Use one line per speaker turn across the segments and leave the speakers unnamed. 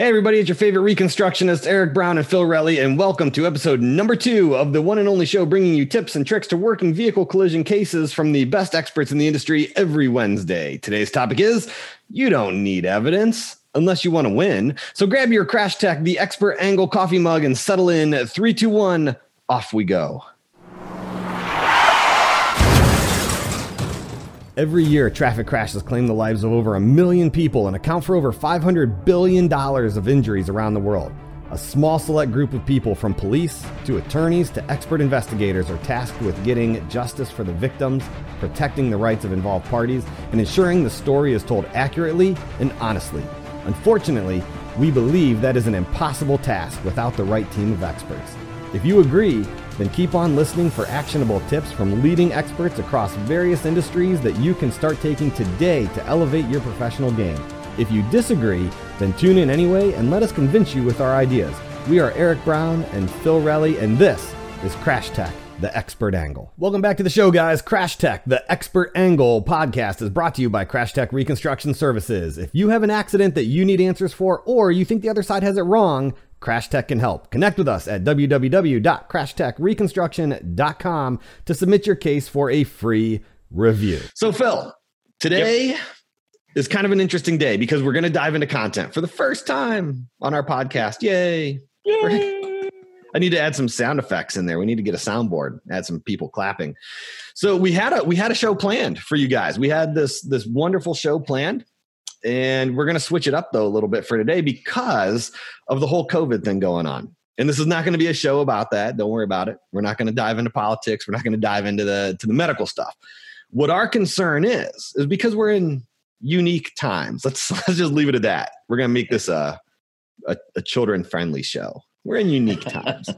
Hey, everybody, it's your favorite reconstructionists, Eric Brown and Phil Relly, and welcome to episode number two of the one and only show bringing you tips and tricks to working vehicle collision cases from the best experts in the industry every Wednesday. Today's topic is you don't need evidence unless you want to win. So grab your Crash Tech, the expert angle coffee mug, and settle in. Three, two, one, off we go. Every year, traffic crashes claim the lives of over a million people and account for over $500 billion of injuries around the world. A small select group of people, from police to attorneys to expert investigators, are tasked with getting justice for the victims, protecting the rights of involved parties, and ensuring the story is told accurately and honestly. Unfortunately, we believe that is an impossible task without the right team of experts. If you agree, then keep on listening for actionable tips from leading experts across various industries that you can start taking today to elevate your professional game. If you disagree, then tune in anyway and let us convince you with our ideas. We are Eric Brown and Phil Relly, and this is Crash Tech the Expert Angle. Welcome back to the show, guys. Crash Tech, the Expert Angle podcast is brought to you by Crash Tech Reconstruction Services. If you have an accident that you need answers for, or you think the other side has it wrong, Crash Tech can help. Connect with us at www.crashtechreconstruction.com to submit your case for a free review. So, Phil, today yep. is kind of an interesting day because we're going to dive into content for the first time on our podcast. Yay! Yay! I need to add some sound effects in there. We need to get a soundboard, add some people clapping. So we had a we had a show planned for you guys. We had this this wonderful show planned and we're going to switch it up though a little bit for today because of the whole COVID thing going on. And this is not going to be a show about that. Don't worry about it. We're not going to dive into politics. We're not going to dive into the to the medical stuff. What our concern is is because we're in unique times. Let's let's just leave it at that. We're going to make this a a, a children friendly show. We're in unique times.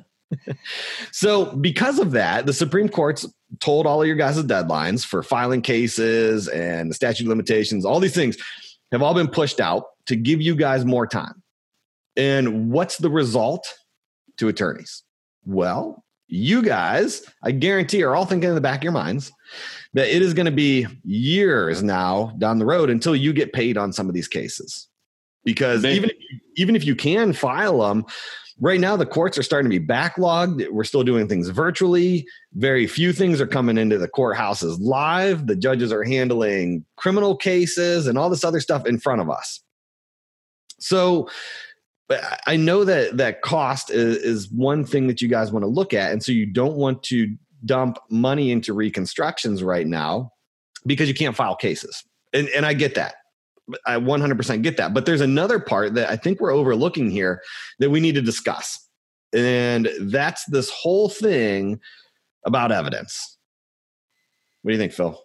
so because of that, the Supreme Court's told all of your guys' deadlines for filing cases and the statute limitations, all these things have all been pushed out to give you guys more time. And what's the result to attorneys? Well, you guys, I guarantee, are all thinking in the back of your minds that it is going to be years now down the road until you get paid on some of these cases. Because even if, even if you can file them, right now the courts are starting to be backlogged. We're still doing things virtually. Very few things are coming into the courthouses live. The judges are handling criminal cases and all this other stuff in front of us. So I know that that cost is, is one thing that you guys want to look at. And so you don't want to dump money into reconstructions right now because you can't file cases. And, and I get that. I 100% get that. But there's another part that I think we're overlooking here that we need to discuss. And that's this whole thing about evidence. What do you think, Phil?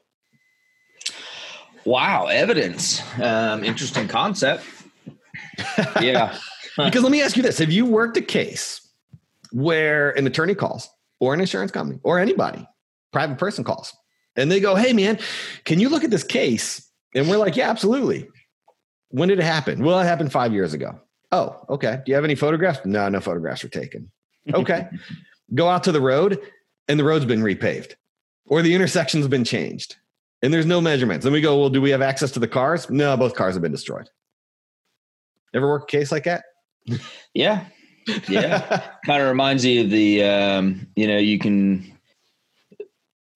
Wow, evidence. Um, interesting concept.
yeah. because let me ask you this Have you worked a case where an attorney calls, or an insurance company, or anybody, private person calls, and they go, Hey, man, can you look at this case and we're like, yeah, absolutely. When did it happen? Well, it happened five years ago. Oh, okay. Do you have any photographs? No, no photographs were taken. Okay. Go out to the road and the road's been repaved or the intersection's been changed and there's no measurements. And we go, well, do we have access to the cars? No, both cars have been destroyed. Ever work a case like that?
Yeah. Yeah. kind of reminds you of the, um, you know, you can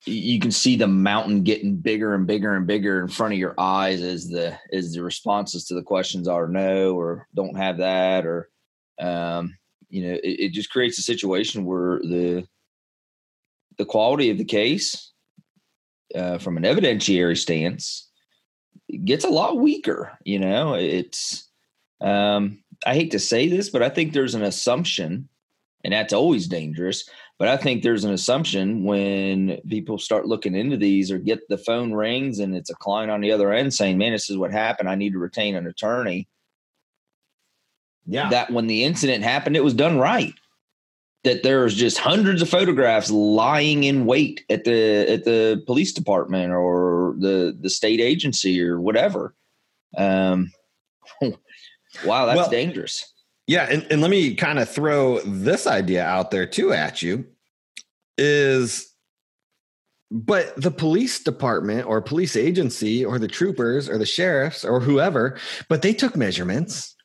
you can see the mountain getting bigger and bigger and bigger in front of your eyes as the as the responses to the questions are no or don't have that or um, you know it, it, just creates a situation where the the quality of the case uh, from an evidentiary stance gets a lot weaker you know? It's um, i hate to say this but i think there's an assumption and that's always dangerous but I think there's an assumption when people start looking into these or get the phone rings and it's a client on the other end saying, man, this is what happened. I need to retain an attorney. Yeah. That when the incident happened, it was done right. That there's just hundreds of photographs lying in wait at the at the police department or the the state agency or whatever. Um, wow, that's well, dangerous.
Yeah, and, and let me kind of throw this idea out there too at you is but the police department or police agency or the troopers or the sheriffs or whoever, but they took measurements.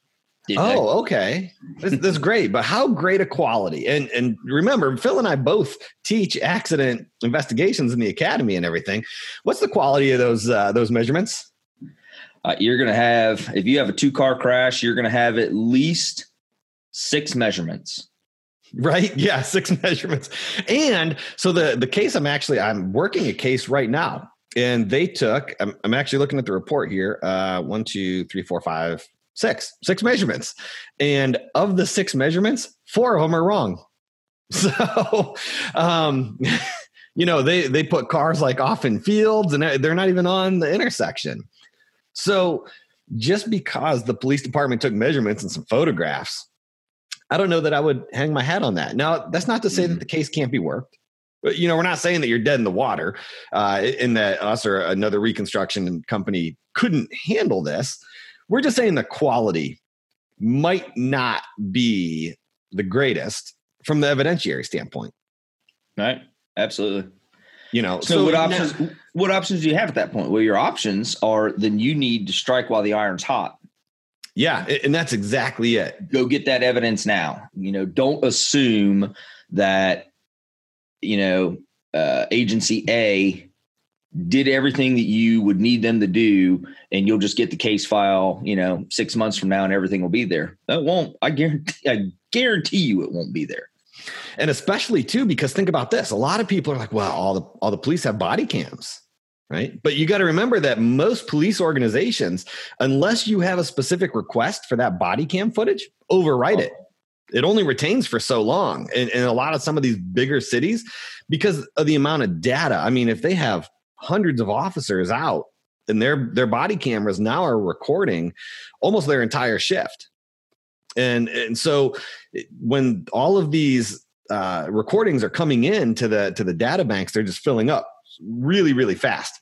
Oh, okay. This, this, is great, but how great a quality? And and remember, Phil and I both teach accident investigations in the academy and everything. What's the quality of those uh, those measurements?
Uh, you're going to have if you have a two car crash, you're going to have at least six measurements.
Right? Yeah, six measurements. And so the the case I'm actually I'm working a case right now, and they took. I'm, I'm actually looking at the report here. Uh, one, two, three, four, five, six, six measurements, and of the six measurements, four of them are wrong. So, um, you know, they they put cars like off in fields, and they're not even on the intersection. So just because the police department took measurements and some photographs, I don't know that I would hang my hat on that. Now, that's not to say mm-hmm. that the case can't be worked. But, you know, we're not saying that you're dead in the water uh, in that us or another reconstruction company couldn't handle this. We're just saying the quality might not be the greatest from the evidentiary standpoint.
Right. Absolutely.
You know,
so, so what options? Now, what options do you have at that point? Well, your options are then you need to strike while the iron's hot.
Yeah, and that's exactly it.
Go get that evidence now. You know, don't assume that you know uh, agency A did everything that you would need them to do, and you'll just get the case file. You know, six months from now, and everything will be there. That won't. I guarantee. I guarantee you, it won't be there
and especially too because think about this a lot of people are like well all the all the police have body cams right? But you got to remember that most police organizations unless you have a specific request for that body cam footage overwrite it. It only retains for so long in, in a lot of some of these bigger cities because of the amount of data. I mean if they have hundreds of officers out and their their body cameras now are recording almost their entire shift. And and so when all of these uh, recordings are coming in to the to the data banks they're just filling up really really fast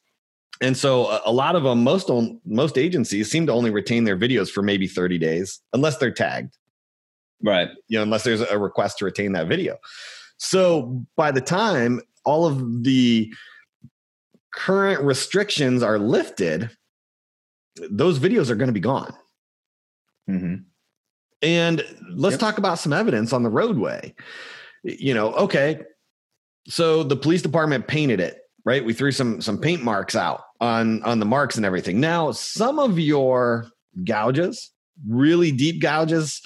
and so a, a lot of them most on, most agencies seem to only retain their videos for maybe 30 days unless they're tagged
right
you know unless there's a request to retain that video so by the time all of the current restrictions are lifted those videos are going to be gone mm-hmm. And let's yep. talk about some evidence on the roadway. You know, okay. So the police department painted it, right? We threw some some paint marks out on on the marks and everything. Now, some of your gouges, really deep gouges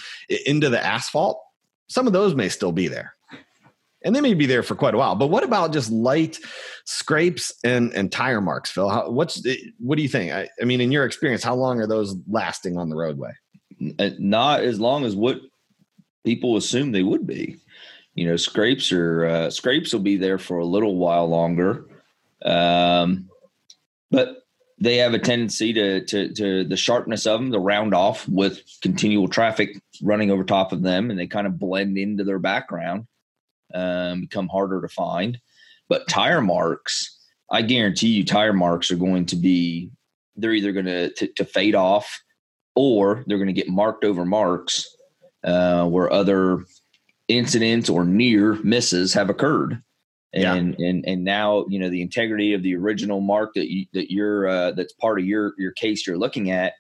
into the asphalt, some of those may still be there. And they may be there for quite a while. But what about just light scrapes and and tire marks, Phil? How, what's what do you think? I, I mean, in your experience, how long are those lasting on the roadway?
Uh, not as long as what people assume they would be. You know, scrapes are uh, scrapes will be there for a little while longer, um, but they have a tendency to, to to the sharpness of them to round off with continual traffic running over top of them, and they kind of blend into their background, um, become harder to find. But tire marks, I guarantee you, tire marks are going to be they're either going to to fade off or they're going to get marked over marks uh, where other incidents or near misses have occurred. And, yeah. and and now you know the integrity of the original mark that you that you're uh, that's part of your your case you're looking at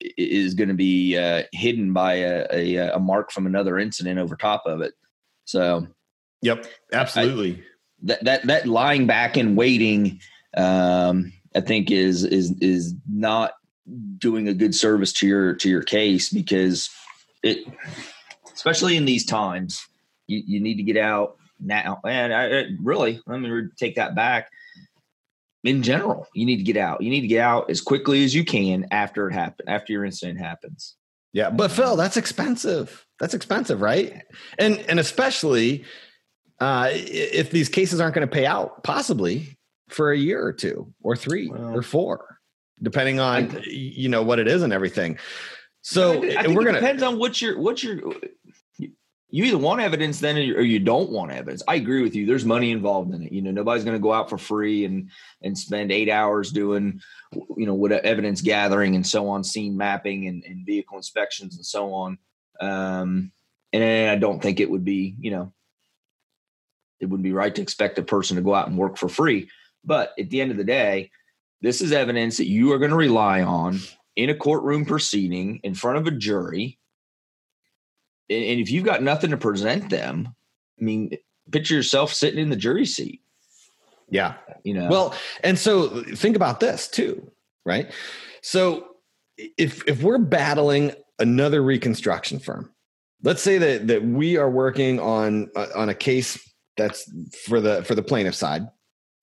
is going to be uh, hidden by a, a, a mark from another incident over top of it. So,
yep, absolutely. I,
that that that lying back and waiting, um, I think is is is not doing a good service to your to your case because it especially in these times you, you need to get out now and I, I really let me take that back. In general you need to get out. You need to get out as quickly as you can after it happened after your incident happens.
Yeah but phil that's expensive. That's expensive right? And and especially uh if these cases aren't going to pay out possibly for a year or two or three well, or four depending on you know what it is and everything. So
I think we're gonna depends on what your what your you either want evidence then or you don't want evidence. I agree with you. There's money involved in it. You know, nobody's going to go out for free and and spend eight hours doing, you know, what evidence gathering and so on, scene mapping and, and vehicle inspections and so on. Um, and I don't think it would be, you know, it wouldn't be right to expect a person to go out and work for free. But at the end of the day, this is evidence that you are going to rely on in a courtroom proceeding in front of a jury and if you've got nothing to present them, I mean, picture yourself sitting in the jury seat.
Yeah.
You know.
Well, and so think about this too, right? So if if we're battling another reconstruction firm, let's say that that we are working on uh, on a case that's for the for the plaintiff side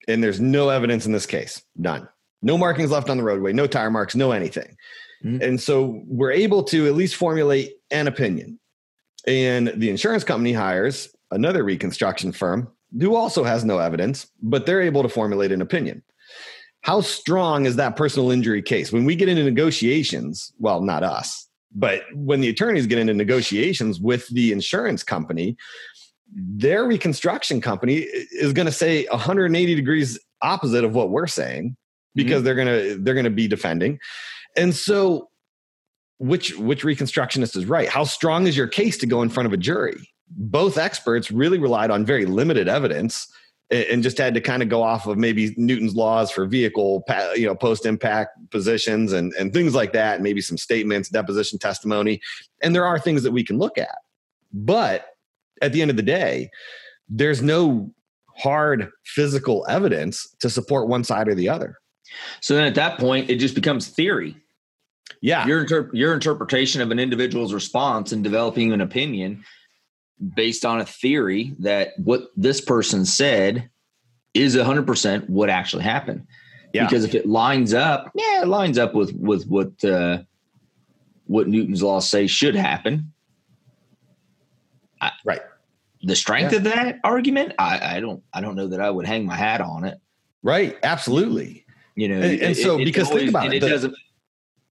and there's no evidence in this case none no markings left on the roadway no tire marks no anything mm-hmm. and so we're able to at least formulate an opinion and the insurance company hires another reconstruction firm who also has no evidence but they're able to formulate an opinion how strong is that personal injury case when we get into negotiations well not us but when the attorneys get into negotiations with the insurance company, their reconstruction company is going to say 180 degrees opposite of what we're saying because mm-hmm. they're going to they're going to be defending. And so which which reconstructionist is right? How strong is your case to go in front of a jury? Both experts really relied on very limited evidence and just had to kind of go off of maybe Newton's laws for vehicle, you know, post impact positions and, and things like that, maybe some statements, deposition testimony. And there are things that we can look at. But at the end of the day, there's no hard physical evidence to support one side or the other.
So then at that point, it just becomes theory.
Yeah.
Your, inter- your interpretation of an individual's response and developing an opinion based on a theory that what this person said is 100% what actually happened. Yeah. Because if it lines up, yeah, it lines up with with what uh, what Newton's laws say should happen.
I, right.
The strength yeah. of that argument, I, I don't I don't know that I would hang my hat on it.
Right. Absolutely.
You know,
and, and
it,
so because
always,
think about it,
it
the,
doesn't.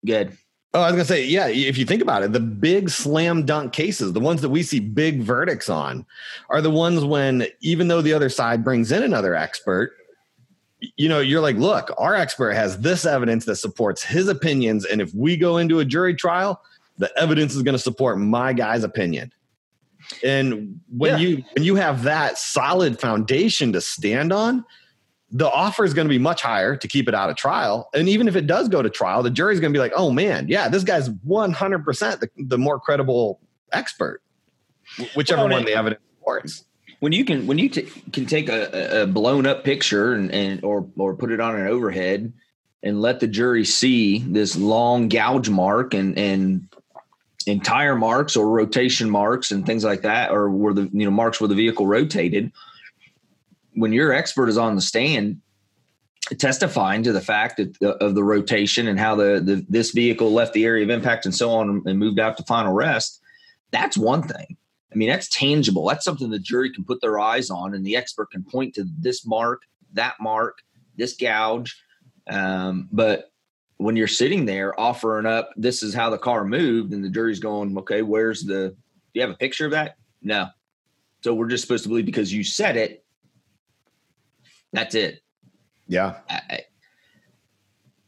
Good.
Oh, I was gonna say, yeah. If you think about it, the big slam dunk cases, the ones that we see big verdicts on, are the ones when even though the other side brings in another expert, you know, you're like, look, our expert has this evidence that supports his opinions, and if we go into a jury trial, the evidence is going to support my guy's opinion. And when yeah. you when you have that solid foundation to stand on, the offer is going to be much higher to keep it out of trial. And even if it does go to trial, the jury's going to be like, oh man, yeah, this guy's 100% the, the more credible expert, whichever well, one the evidence supports.
When you can, when you t- can take a, a, blown up picture and, and, or, or put it on an overhead and let the jury see this long gouge mark and, and, and tire marks or rotation marks and things like that, or where the, you know, marks where the vehicle rotated, when your expert is on the stand testifying to the fact that of the rotation and how the, the this vehicle left the area of impact and so on and moved out to final rest that's one thing. I mean that's tangible. That's something the jury can put their eyes on and the expert can point to this mark that mark this gouge. Um, but when you're sitting there offering up this is how the car moved and the jury's going okay where's the do you have a picture of that? No. So we're just supposed to believe because you said it that's it.
Yeah.
I,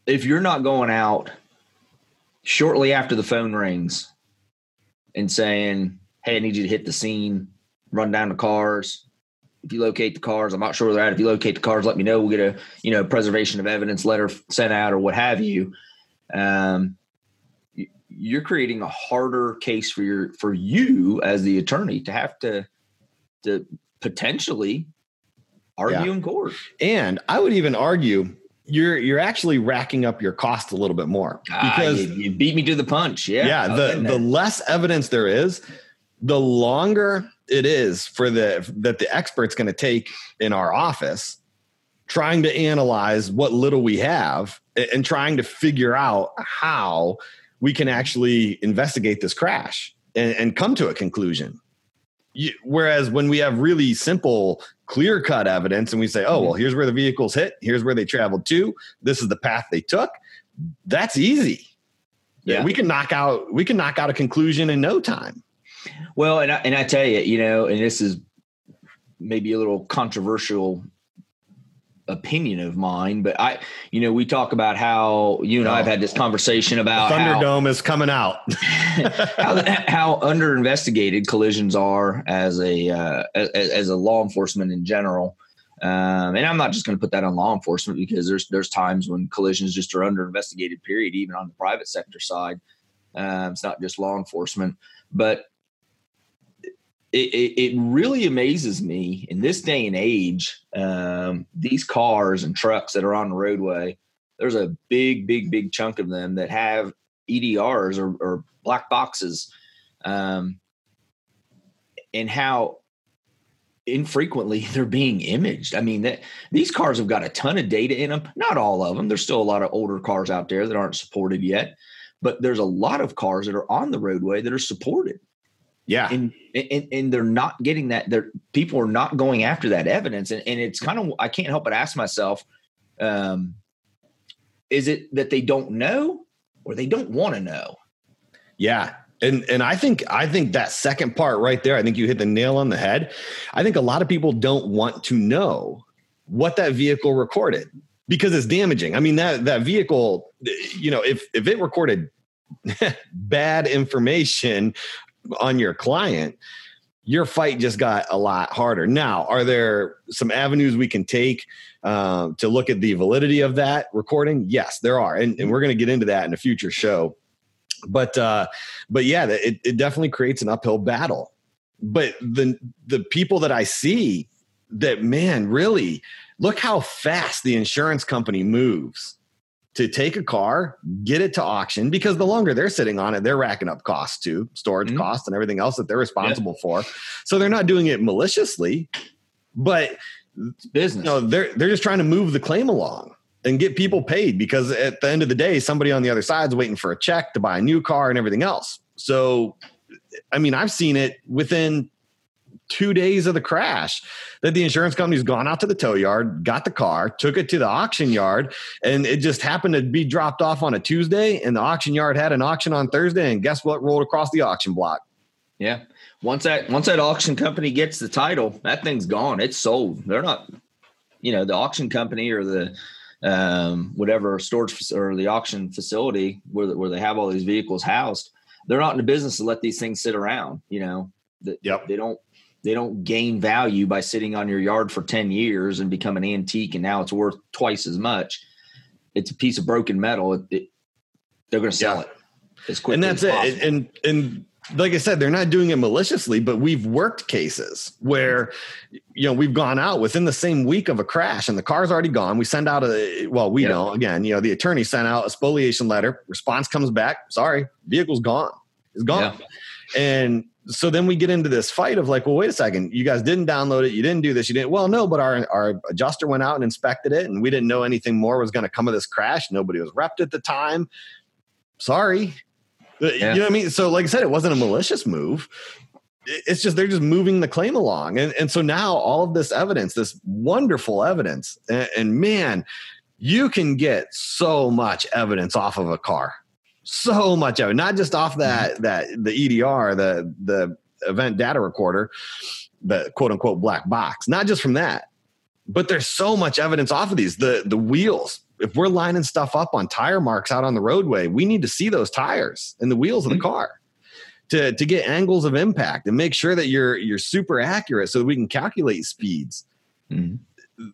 if you're not going out shortly after the phone rings and saying, Hey, I need you to hit the scene, run down the cars. If you locate the cars, I'm not sure where they're at. If you locate the cars, let me know. We'll get a, you know, preservation of evidence letter sent out or what have you. Um, you're creating a harder case for your for you as the attorney to have to to potentially argue yeah. in court.
And I would even argue you're you're actually racking up your cost a little bit more
ah, because ah, you, you, beat me to the punch. Yeah,
yeah. The the less evidence there is, the longer it is for the that the expert's going to take in our office trying to analyze what little we have and trying to figure out how we can actually investigate this crash and, and come to a conclusion you, whereas when we have really simple, clear cut evidence and we say, oh, well, mm-hmm. here's where the vehicles hit, here's where they traveled to, this is the path they took, that's easy. Yeah. We can knock out we can knock out a conclusion in no time.
Well, and I, and I tell you, you know, and this is maybe a little controversial opinion of mine, but I, you know, we talk about how you and oh, I've had this conversation about
Thunderdome how, is coming out,
how, how under investigated collisions are as a uh, as, as, a law enforcement in general. Um, and I'm not just going to put that on law enforcement because there's there's times when collisions just are under investigated. Period, even on the private sector side. Um, it's not just law enforcement, but it, it, really amazes me in this day and age. Um, these cars and trucks that are on the roadway, there's a big, big, big chunk of them that have EDRs or, or black boxes, um, and how infrequently they're being imaged. I mean, that these cars have got a ton of data in them. Not all of them. There's still a lot of older cars out there that aren't supported yet, but there's a lot of cars that are on the roadway that are supported.
Yeah.
And, and, and they're not getting that. They're, people are not going after that evidence. And, and it's kind of, I can't help but ask myself, um, is it that they don't know or they don't want to know?
Yeah. And and I think I think that second part right there, I think you hit the nail on the head. I think a lot of people don't want to know what that vehicle recorded because it's damaging. I mean that that vehicle, you know, if if it recorded bad information on your client, your fight just got a lot harder. Now, are there some avenues we can take uh, to look at the validity of that recording? Yes, there are, and, and we're going to get into that in a future show but uh, but yeah, it, it definitely creates an uphill battle. But the the people that I see that man really look how fast the insurance company moves to take a car, get it to auction because the longer they're sitting on it, they're racking up costs too, storage mm-hmm. costs and everything else that they're responsible yeah. for. So they're not doing it maliciously, but it's business. You know, they're they're just trying to move the claim along and get people paid because at the end of the day, somebody on the other side's waiting for a check to buy a new car and everything else. So, I mean, I've seen it within two days of the crash that the insurance company's gone out to the tow yard, got the car, took it to the auction yard, and it just happened to be dropped off on a Tuesday. And the auction yard had an auction on Thursday, and guess what rolled across the auction block?
Yeah. Once that once that auction company gets the title, that thing's gone. It's sold. They're not, you know, the auction company or the um, whatever storage or the auction facility where, where they have all these vehicles housed, they're not in the business to let these things sit around. You know, that
yep.
they don't they don't gain value by sitting on your yard for 10 years and become an antique and now it's worth twice as much. It's a piece of broken metal. It, it, they're going to sell yeah. it
as quickly and that's it. And, and like I said, they're not doing it maliciously, but we've worked cases where, you know, we've gone out within the same week of a crash and the car's already gone. We send out a, well, we yep. don't, again, you know, the attorney sent out a spoliation letter, response comes back, sorry, vehicle's gone, it's gone. And so then we get into this fight of like, well, wait a second, you guys didn't download it, you didn't do this, you didn't. Well, no, but our our adjuster went out and inspected it, and we didn't know anything more was going to come of this crash. Nobody was repped at the time. Sorry, uh, yeah. You know what I mean? So, like I said, it wasn't a malicious move. It's just they're just moving the claim along, and and so now all of this evidence, this wonderful evidence, and, and man, you can get so much evidence off of a car, so much of it, not just off that mm-hmm. that the EDR, the the event data recorder, the quote unquote black box, not just from that, but there's so much evidence off of these the the wheels if we're lining stuff up on tire marks out on the roadway, we need to see those tires and the wheels of the mm-hmm. car to to get angles of impact and make sure that you're you're super accurate so that we can calculate speeds. Mm-hmm.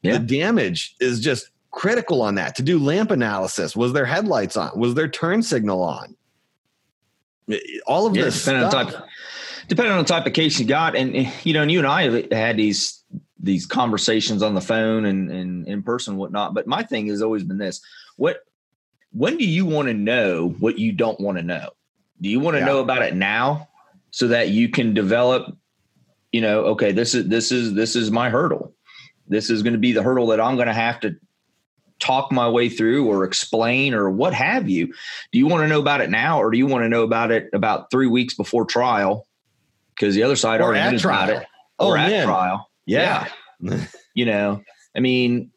Yeah. The damage is just critical on that to do lamp analysis. Was there headlights on? Was there turn signal on? All of yeah, this depending stuff.
on type, depending on the type of case you got, and eh, you know, and you and I have had these these conversations on the phone and, and in person and whatnot. But my thing has always been this: what when do you want to know what you don't want to know? Do you want to yeah. know about it now so that you can develop, you know, okay, this is this is this is my hurdle. This is going to be the hurdle that I'm going to have to talk my way through or explain or what have you. Do you want to know about it now or do you want to know about it about three weeks before trial? Because the other side or already knows about it. Or oh, at man. trial.
Yeah.
yeah. you know, I mean,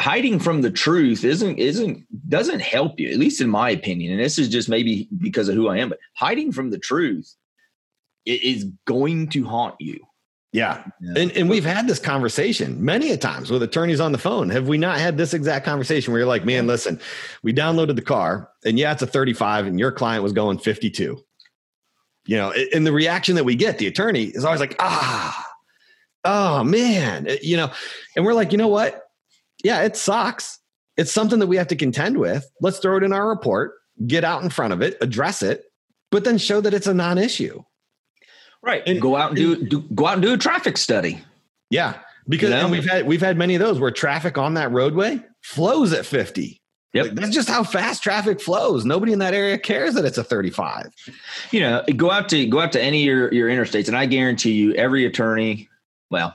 hiding from the truth isn't isn't doesn't help you, at least in my opinion. And this is just maybe because of who I am, but hiding from the truth is going to haunt you.
Yeah. yeah. And and we've had this conversation many a times with attorneys on the phone. Have we not had this exact conversation where you're like, man, listen, we downloaded the car and yeah, it's a 35 and your client was going 52. You know, and the reaction that we get, the attorney is always like, ah, oh man, you know, and we're like, you know what? Yeah, it sucks. It's something that we have to contend with. Let's throw it in our report, get out in front of it, address it, but then show that it's a non issue.
Right. And go out and do, do go out and do a traffic study.
Yeah. Because you know? we've had we've had many of those where traffic on that roadway flows at 50. Yep. Like, that's just how fast traffic flows. Nobody in that area cares that it's a 35.
You know, go out to go out to any of your, your interstates, and I guarantee you every attorney, well,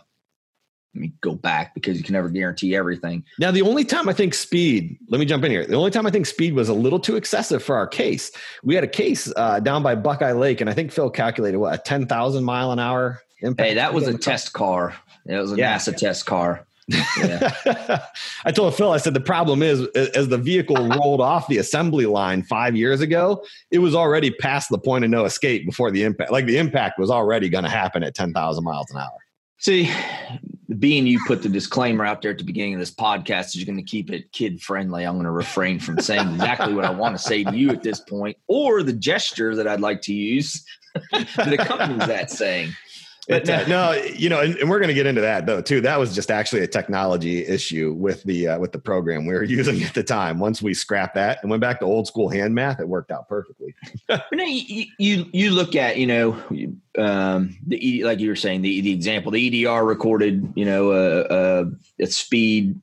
let me go back because you can never guarantee everything.
Now, the only time I think speed, let me jump in here. The only time I think speed was a little too excessive for our case, we had a case uh, down by Buckeye Lake, and I think Phil calculated what a 10,000 mile an hour
impact. Hey, that was a test car. It was a yeah. NASA test car.
Yeah. I told Phil, I said, the problem is as the vehicle rolled off the assembly line five years ago, it was already past the point of no escape before the impact. Like the impact was already going to happen at 10,000 miles an hour.
See, being you put the disclaimer out there at the beginning of this podcast, is you're going to keep it kid friendly. I'm going to refrain from saying exactly what I want to say to you at this point, or the gesture that I'd like to use that accompanies that saying.
But uh, no, you know, and, and we're going to get into that though too. That was just actually a technology issue with the uh, with the program we were using at the time. Once we scrapped that and went back to old school hand math, it worked out perfectly.
you, you, you look at you know um, the like you were saying the the example the EDR recorded you know a, a, a speed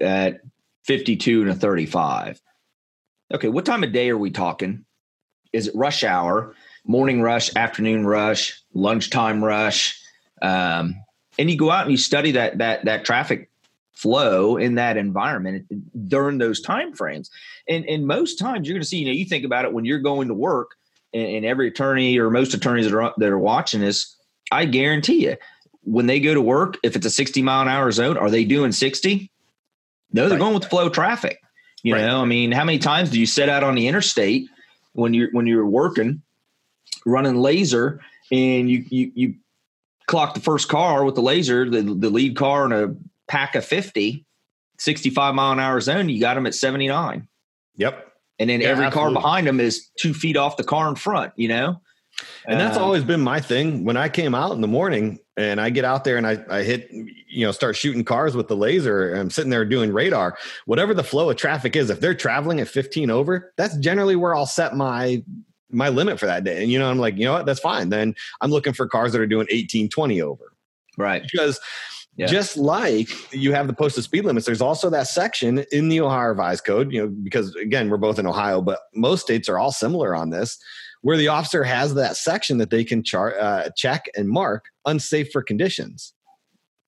at 52 and a 35. Okay, what time of day are we talking? Is it rush hour? Morning rush, afternoon rush, lunchtime rush, um, and you go out and you study that that that traffic flow in that environment during those time frames. And and most times you're going to see, you know, you think about it when you're going to work, and, and every attorney or most attorneys that are that are watching this, I guarantee you, when they go to work, if it's a 60 mile an hour zone, are they doing 60? No, they're right. going with the flow traffic. You right. know, I mean, how many times do you set out on the interstate when you're when you're working running laser and you you you clock the first car with the laser, the, the lead car in a pack of 50, 65 mile an hour zone, you got them at 79.
Yep.
And then yeah, every absolutely. car behind them is two feet off the car in front, you know?
And that's um, always been my thing. When I came out in the morning and I get out there and I, I hit, you know, start shooting cars with the laser and I'm sitting there doing radar, whatever the flow of traffic is, if they're traveling at 15 over, that's generally where I'll set my my limit for that day. And you know, I'm like, you know what, that's fine. Then I'm looking for cars that are doing 18, 20 over.
Right.
Because yeah. just like you have the posted speed limits, there's also that section in the Ohio Revised Code, you know, because again, we're both in Ohio, but most states are all similar on this, where the officer has that section that they can char- uh, check and mark unsafe for conditions.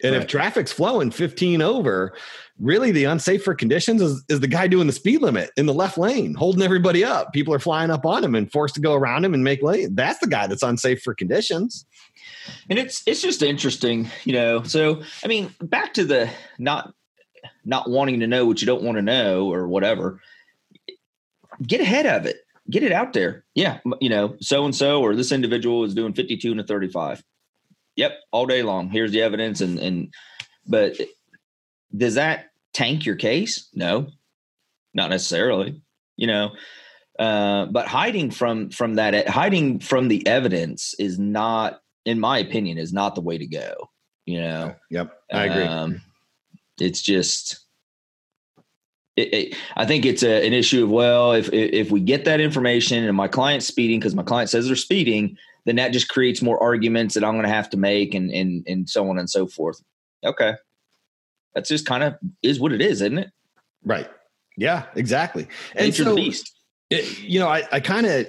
And right. if traffic's flowing 15 over, really the unsafe for conditions is, is the guy doing the speed limit in the left lane, holding everybody up. People are flying up on him and forced to go around him and make lane. That's the guy that's unsafe for conditions.
And it's it's just interesting, you know. So I mean, back to the not not wanting to know what you don't want to know or whatever. Get ahead of it. Get it out there. Yeah, you know, so and so or this individual is doing 52 and a 35. Yep, all day long. Here's the evidence and and but does that tank your case? No, not necessarily. You know, uh, but hiding from from that hiding from the evidence is not, in my opinion, is not the way to go. You know.
Yep, I agree. Um,
it's just. It, it, I think it's a, an issue of well, if if we get that information and my client's speeding because my client says they're speeding, then that just creates more arguments that I'm going to have to make and and and so on and so forth. Okay, that's just kind of is what it is, isn't it?
Right. Yeah, exactly.
And so, beast.
It, you know, I, I kind of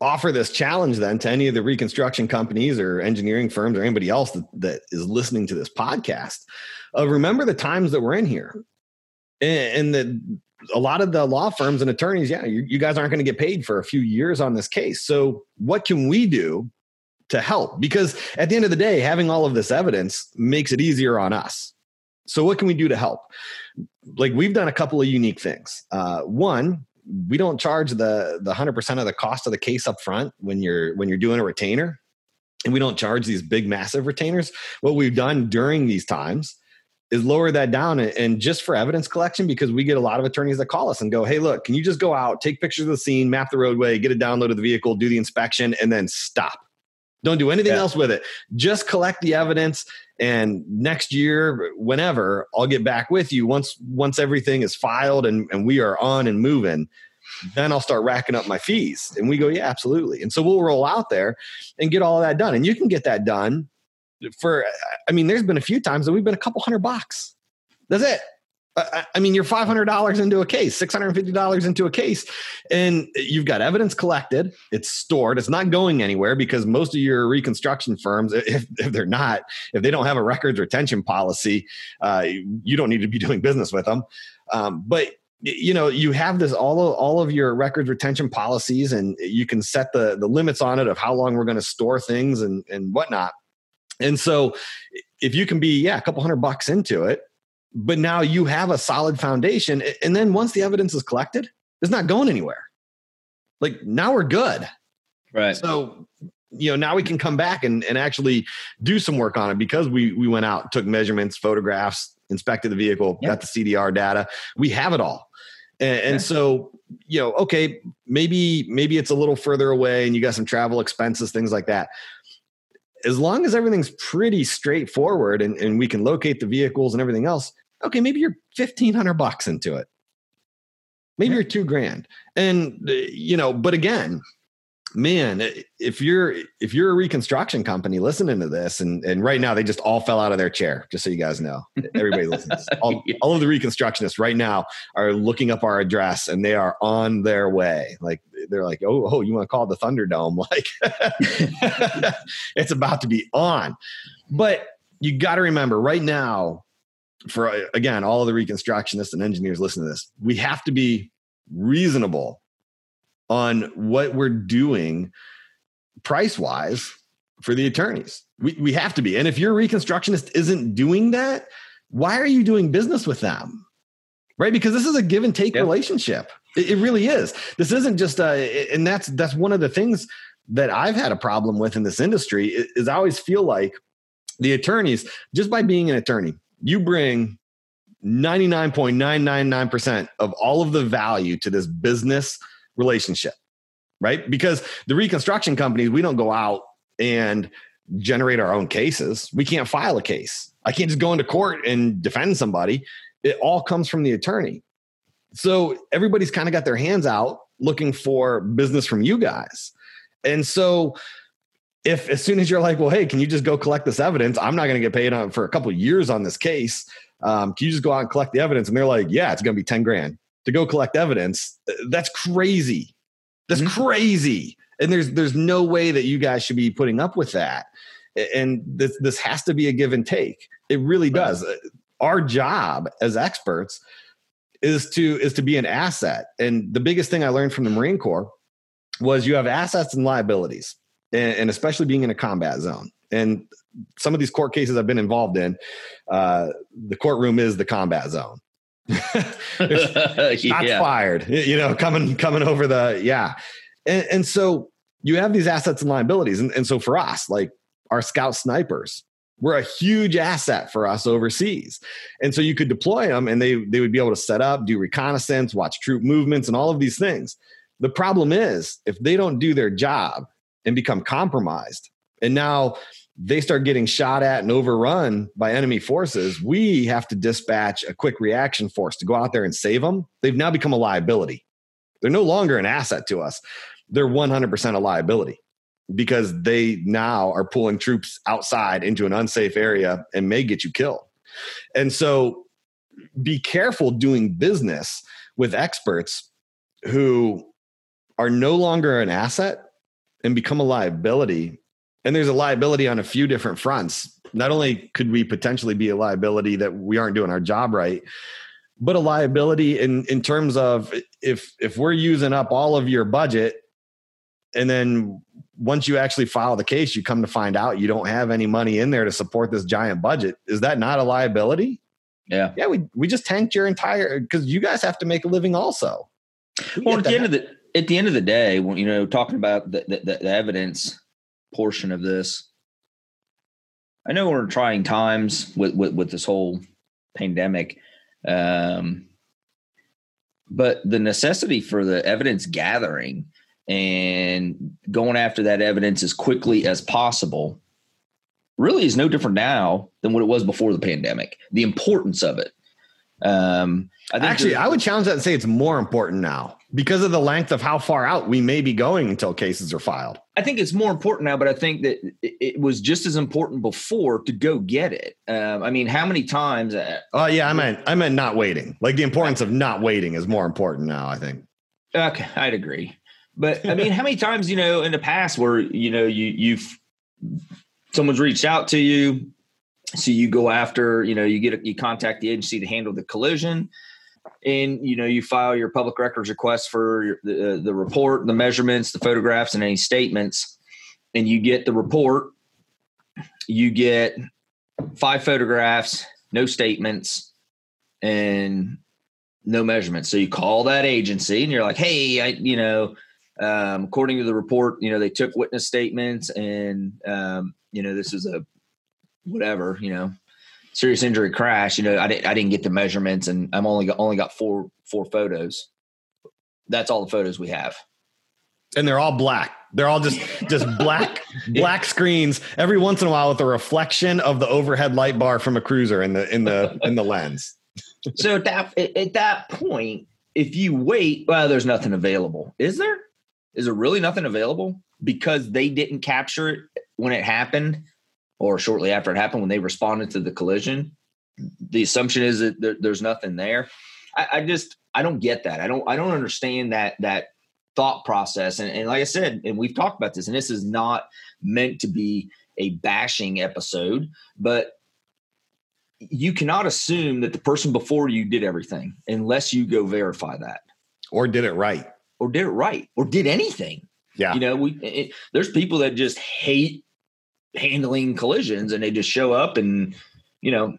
offer this challenge then to any of the reconstruction companies or engineering firms or anybody else that, that is listening to this podcast. Uh, remember the times that we're in here, and, and that a lot of the law firms and attorneys, yeah, you, you guys aren't going to get paid for a few years on this case. So, what can we do to help? Because at the end of the day, having all of this evidence makes it easier on us. So, what can we do to help? Like, we've done a couple of unique things. Uh, one, we don't charge the the 100% of the cost of the case up front when you're when you're doing a retainer and we don't charge these big massive retainers what we've done during these times is lower that down and just for evidence collection because we get a lot of attorneys that call us and go hey look can you just go out take pictures of the scene map the roadway get a download of the vehicle do the inspection and then stop don't do anything yeah. else with it. Just collect the evidence and next year whenever I'll get back with you once once everything is filed and, and we are on and moving. then I'll start racking up my fees. And we go, yeah, absolutely. And so we'll roll out there and get all of that done. And you can get that done for, I mean, there's been a few times that we've been a couple hundred bucks. That's it. I mean, you're $500 into a case, $650 into a case, and you've got evidence collected. It's stored. It's not going anywhere because most of your reconstruction firms, if, if they're not, if they don't have a records retention policy, uh, you don't need to be doing business with them. Um, but you know you have this all of all of your records retention policies and you can set the the limits on it of how long we're going to store things and and whatnot and so if you can be yeah a couple hundred bucks into it but now you have a solid foundation and then once the evidence is collected it's not going anywhere. Like now we're good.
Right.
So you know now we can come back and, and actually do some work on it because we we went out took measurements photographs inspected the vehicle yep. got the cdr data. We have it all. And, and so you know okay maybe maybe it's a little further away and you got some travel expenses things like that as long as everything's pretty straightforward and, and we can locate the vehicles and everything else okay, maybe you're 1500 bucks into it. Maybe yeah. you're two grand. And, uh, you know, but again, man if you're if you're a reconstruction company listening to this and and right now they just all fell out of their chair just so you guys know. Everybody listens. All, all of the reconstructionists right now are looking up our address and they are on their way. Like they're like oh oh you want to call the thunderdome? Like it's about to be on. But you got to remember right now for again all the reconstructionists and engineers listening to this we have to be reasonable on what we're doing price wise for the attorneys. We, we have to be. And if your reconstructionist isn't doing that why are you doing business with them? Right? Because this is a give and take relationship. It, it, really is. This isn't just a and that's that's one of the things that i've had a problem with in this industry is i always feel like the attorneys just by being an attorney you bring 99.999% of all of the value to this business relationship, right? Because the reconstruction companies, we don't go out and generate our own cases. We can't file a case. I can't just go into court and defend somebody. It all comes from the attorney. So everybody's kind of got their hands out looking for business from you guys. And so if as soon as you're like, well, hey, can you just go collect this evidence? I'm not going to get paid on for a couple years on this case. Um, can you just go out and collect the evidence? And they're like, yeah, it's going to be 10 grand to go collect evidence. That's crazy. That's mm-hmm. crazy. And there's there's no way that you guys should be putting up with that. And this this has to be a give and take. It really does. Our job as experts is to is to be an asset. And the biggest thing I learned from the Marine Corps was you have assets and liabilities and, and especially being in a combat zone. And some of these court cases I've been involved in, uh, the courtroom is the combat zone. shots yeah. fired, you know, coming coming over the yeah, and, and so you have these assets and liabilities, and, and so for us, like our scout snipers, were a huge asset for us overseas. And so you could deploy them and they they would be able to set up, do reconnaissance, watch troop movements and all of these things. The problem is if they don't do their job and become compromised. And now they start getting shot at and overrun by enemy forces. We have to dispatch a quick reaction force to go out there and save them. They've now become a liability. They're no longer an asset to us. They're 100% a liability because they now are pulling troops outside into an unsafe area and may get you killed. And so be careful doing business with experts who are no longer an asset and become a liability. And there's a liability on a few different fronts. Not only could we potentially be a liability that we aren't doing our job right, but a liability in in terms of if if we're using up all of your budget and then once you actually file the case you come to find out you don't have any money in there to support this giant budget. Is that not a liability?
Yeah.
Yeah we we just tanked your entire because you guys have to make a living also.
We well at the end of the at the end of the day, when you know talking about the, the, the evidence portion of this, I know we're in trying times with with, with this whole pandemic, um, but the necessity for the evidence gathering and going after that evidence as quickly as possible really is no different now than what it was before the pandemic. The importance of it. Um,
I Actually, I would challenge that and say it's more important now because of the length of how far out we may be going until cases are filed.
I think it's more important now, but I think that it was just as important before to go get it. Um, I mean, how many times?
Uh, oh uh, yeah, I meant I meant not waiting. Like the importance of not waiting is more important now. I think.
Okay, I'd agree. But I mean, how many times you know in the past where you know you you've someone's reached out to you, so you go after you know you get a, you contact the agency to handle the collision and you know you file your public records request for the, the report the measurements the photographs and any statements and you get the report you get five photographs no statements and no measurements. So you call that agency and you're like hey i you know um, according to the report you know they took witness statements and um, you know this is a whatever you know serious injury crash, you know, I didn't I didn't get the measurements, and I'm only got, only got four four photos. That's all the photos we have,
and they're all black. They're all just just black black screens. Every once in a while, with a reflection of the overhead light bar from a cruiser in the in the in the lens.
so at that at that point, if you wait, well, there's nothing available. Is there? Is there really nothing available because they didn't capture it when it happened? Or shortly after it happened when they responded to the collision. The assumption is that there, there's nothing there. I, I, just I don't get that. I don't I don't understand that that thought process. And, and like I said, and we've talked about this, and this is not meant to be a bashing episode, but you cannot assume that the person before you did everything unless you go verify that
or did it right
or did it right or did anything
yeah
you know we it, there's people that just hate handling collisions and they just show up and you know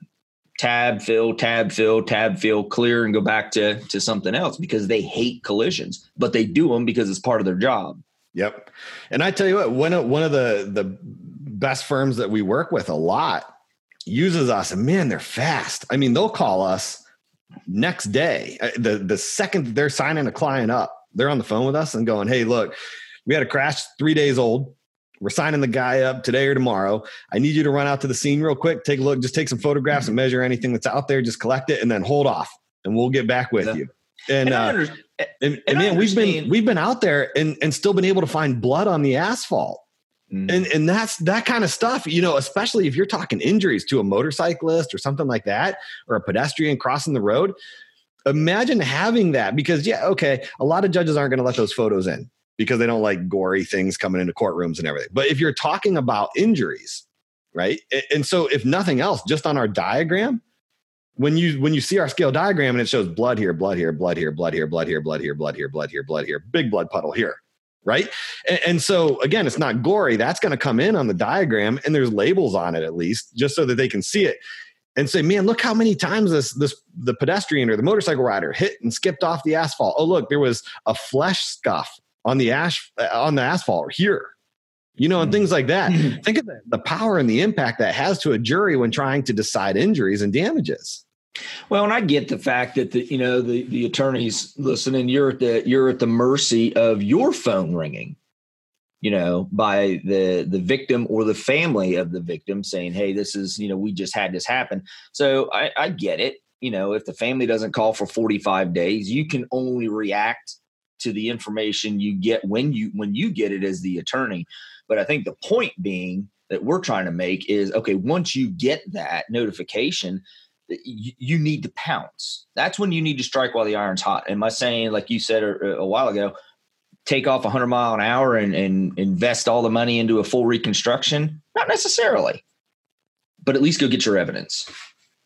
tab fill tab fill tab fill clear and go back to to something else because they hate collisions but they do them because it's part of their job.
Yep. And i tell you what one of one of the the best firms that we work with a lot uses us and man they're fast. I mean they'll call us next day. Uh, the the second they're signing a client up they're on the phone with us and going hey look we had a crash three days old we're signing the guy up today or tomorrow. I need you to run out to the scene real quick, take a look, just take some photographs and measure anything that's out there, just collect it and then hold off and we'll get back with yeah. you. And, and, uh, under- and, and, man, we've been we've been out there and, and still been able to find blood on the asphalt. Mm. And and that's that kind of stuff, you know, especially if you're talking injuries to a motorcyclist or something like that, or a pedestrian crossing the road. Imagine having that because yeah, okay, a lot of judges aren't going to let those photos in because they don't like gory things coming into courtrooms and everything. But if you're talking about injuries, right? And so if nothing else, just on our diagram, when you when you see our scale diagram and it shows blood here, blood here, blood here, blood here, blood here, blood here, blood here, blood here, blood here, big blood puddle here, right? And, and so again, it's not gory. That's going to come in on the diagram, and there's labels on it at least, just so that they can see it and say, "Man, look how many times this this the pedestrian or the motorcycle rider hit and skipped off the asphalt. Oh, look, there was a flesh scuff on the ash uh, on the asphalt here you know and things like that think of the, the power and the impact that has to a jury when trying to decide injuries and damages
well, and I get the fact that the you know the the attorneys listening, you're at the you're at the mercy of your phone ringing, you know, by the the victim or the family of the victim saying, "Hey, this is you know we just had this happen." So I, I get it. You know, if the family doesn't call for 45 days, you can only react to the information you get when you when you get it as the attorney. But i think the point being that we're trying to make is okay once you get that notification you, you need to pounce. That's when you need to strike while the iron's hot. Am i saying like you said a, a while ago take off 100 mile an hour and, and invest all the money into a full reconstruction? Not necessarily. But at least go get your evidence.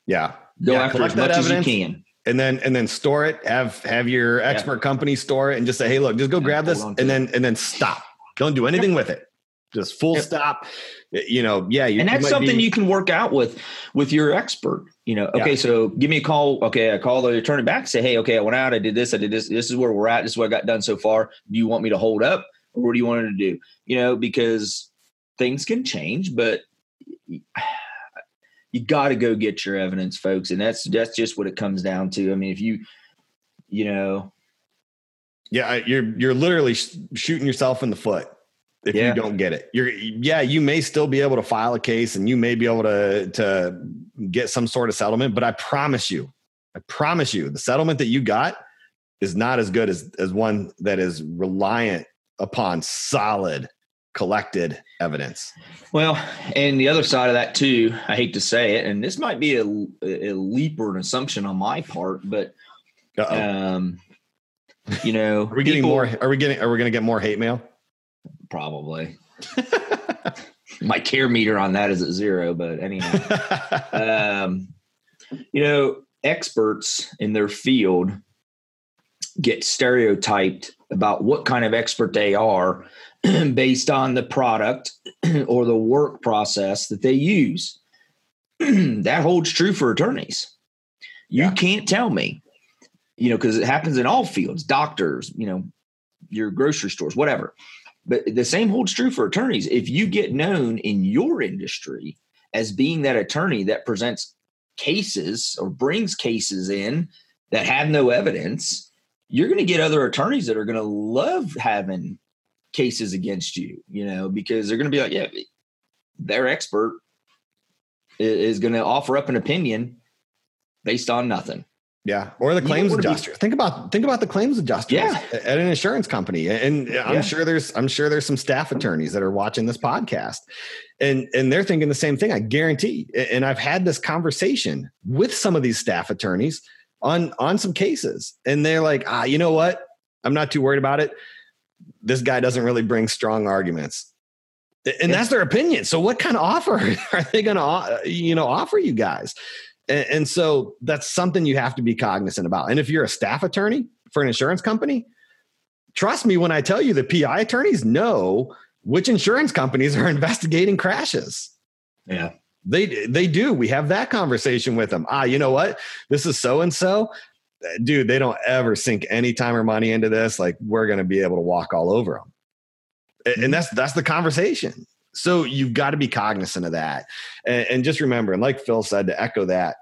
Yeah.
Go
yeah,
after as much evidence. as you can
and then and then store it have have your expert yeah. company store it and just say hey look just go yeah, grab this and then and then stop. Don't do anything with it. Just full stop. You know yeah
you, and that's something be, you can work out with with your expert you know. Okay yeah. so give me a call. Okay i call the attorney back say hey okay i went out i did this i did this this is where we're at this is what i got done so far. Do you want me to hold up or what do you want to do? You know because things can change but you got to go get your evidence, folks, and that's that's just what it comes down to. I mean, if you, you know,
yeah, you're you're literally shooting yourself in the foot if yeah. you don't get it. You're yeah, you may still be able to file a case and you may be able to to get some sort of settlement, but I promise you, I promise you, the settlement that you got is not as good as as one that is reliant upon solid collected evidence.
Well, and the other side of that too, I hate to say it, and this might be a, a leap or an assumption on my part, but um, you know,
are we getting more? Are we getting? Are we going to get more hate mail?
Probably. my care meter on that is at zero, but anyhow, um, you know, experts in their field get stereotyped about what kind of expert they are based on the product or the work process that they use. that holds true for attorneys. You yeah. can't tell me, you know, because it happens in all fields, doctors, you know, your grocery stores, whatever. But the same holds true for attorneys. If you get known in your industry as being that attorney that presents cases or brings cases in that have no evidence, you're going to get other attorneys that are going to love having cases against you, you know, because they're going to be like, yeah, their expert is going to offer up an opinion based on nothing.
Yeah, or the claims adjuster. Be, think about think about the claims adjuster
yeah.
at an insurance company, and I'm yeah. sure there's I'm sure there's some staff attorneys that are watching this podcast, and and they're thinking the same thing. I guarantee. And I've had this conversation with some of these staff attorneys on on some cases, and they're like, ah, you know what? I'm not too worried about it. This guy doesn't really bring strong arguments and that's their opinion. So what kind of offer are they going to, you know, offer you guys? And, and so that's something you have to be cognizant about. And if you're a staff attorney for an insurance company, trust me when I tell you the PI attorneys know which insurance companies are investigating crashes.
Yeah.
They they do. We have that conversation with them. Ah, you know what? This is so and so. Dude, they don't ever sink any time or money into this. Like we're going to be able to walk all over them. And mm-hmm. that's that's the conversation. So you've got to be cognizant of that. And, and, just remember, and like Phil said, to echo that,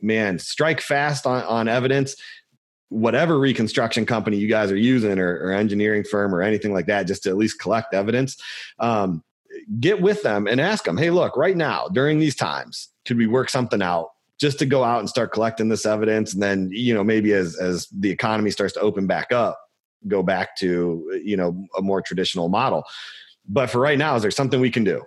man, strike fast on, on evidence. Whatever reconstruction company you guys are using or, or, engineering firm or anything like that, just to at least collect evidence. Um, get with them and ask them, hey, look, right now, during these times, could we work something out? just to go out and start collecting this evidence and then you know maybe as as the economy starts to open back up go back to you know a more traditional model but for right now, is there something we can do?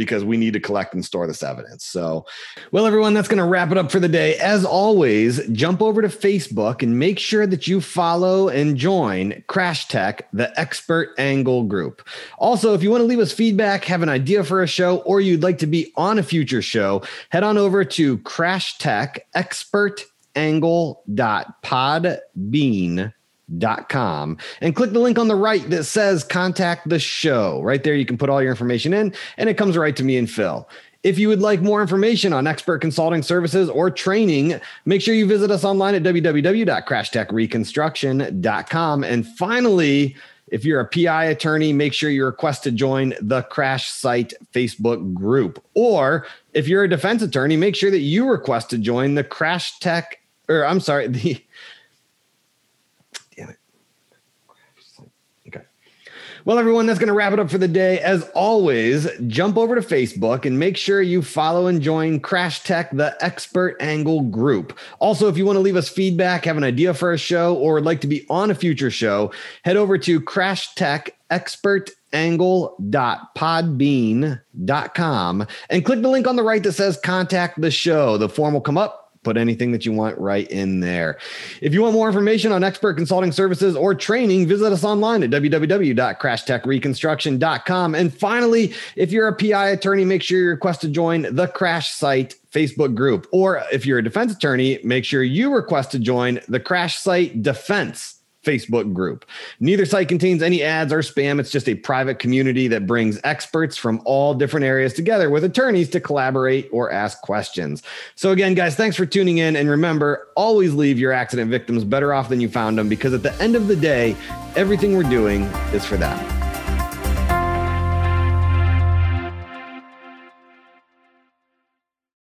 Because we need to collect and store this evidence. So, well, everyone, that's going to wrap it up for the day. As always, jump over to Facebook and make sure that you follow and join Crash Tech, the expert angle group. Also, if you want to leave us feedback, have an idea for a show, or you'd like to be on a future show, head on over to Crash Tech Expert dot com and click the link on the right that says contact the show. Right there, you can put all your information in and it comes right to me and Phil. If you would like more information on expert consulting services or training, make sure you visit us online at www.crashtechreconstruction.com. And finally, if you're a PI attorney, make sure you request to join the Crash Site Facebook group. Or if you're a defense attorney, make sure that you request to join the Crash Tech, or I'm sorry, the Well, everyone, that's going to wrap it up for the day. As always, jump over to Facebook and make sure you follow and join Crash Tech, the expert angle group. Also, if you want to leave us feedback, have an idea for a show, or would like to be on a future show, head over to Crash Tech Expert angle.podbean.com and click the link on the right that says contact the show. The form will come up put anything that you want right in there. If you want more information on expert consulting services or training, visit us online at www.crashtechreconstruction.com. And finally, if you're a PI attorney, make sure you request to join the Crash Site Facebook group. Or if you're a defense attorney, make sure you request to join the Crash Site Defense Facebook group. Neither site contains any ads or spam. It's just a private community that brings experts from all different areas together with attorneys to collaborate or ask questions. So, again, guys, thanks for tuning in. And remember, always leave your accident victims better off than you found them because at the end of the day, everything we're doing is for them.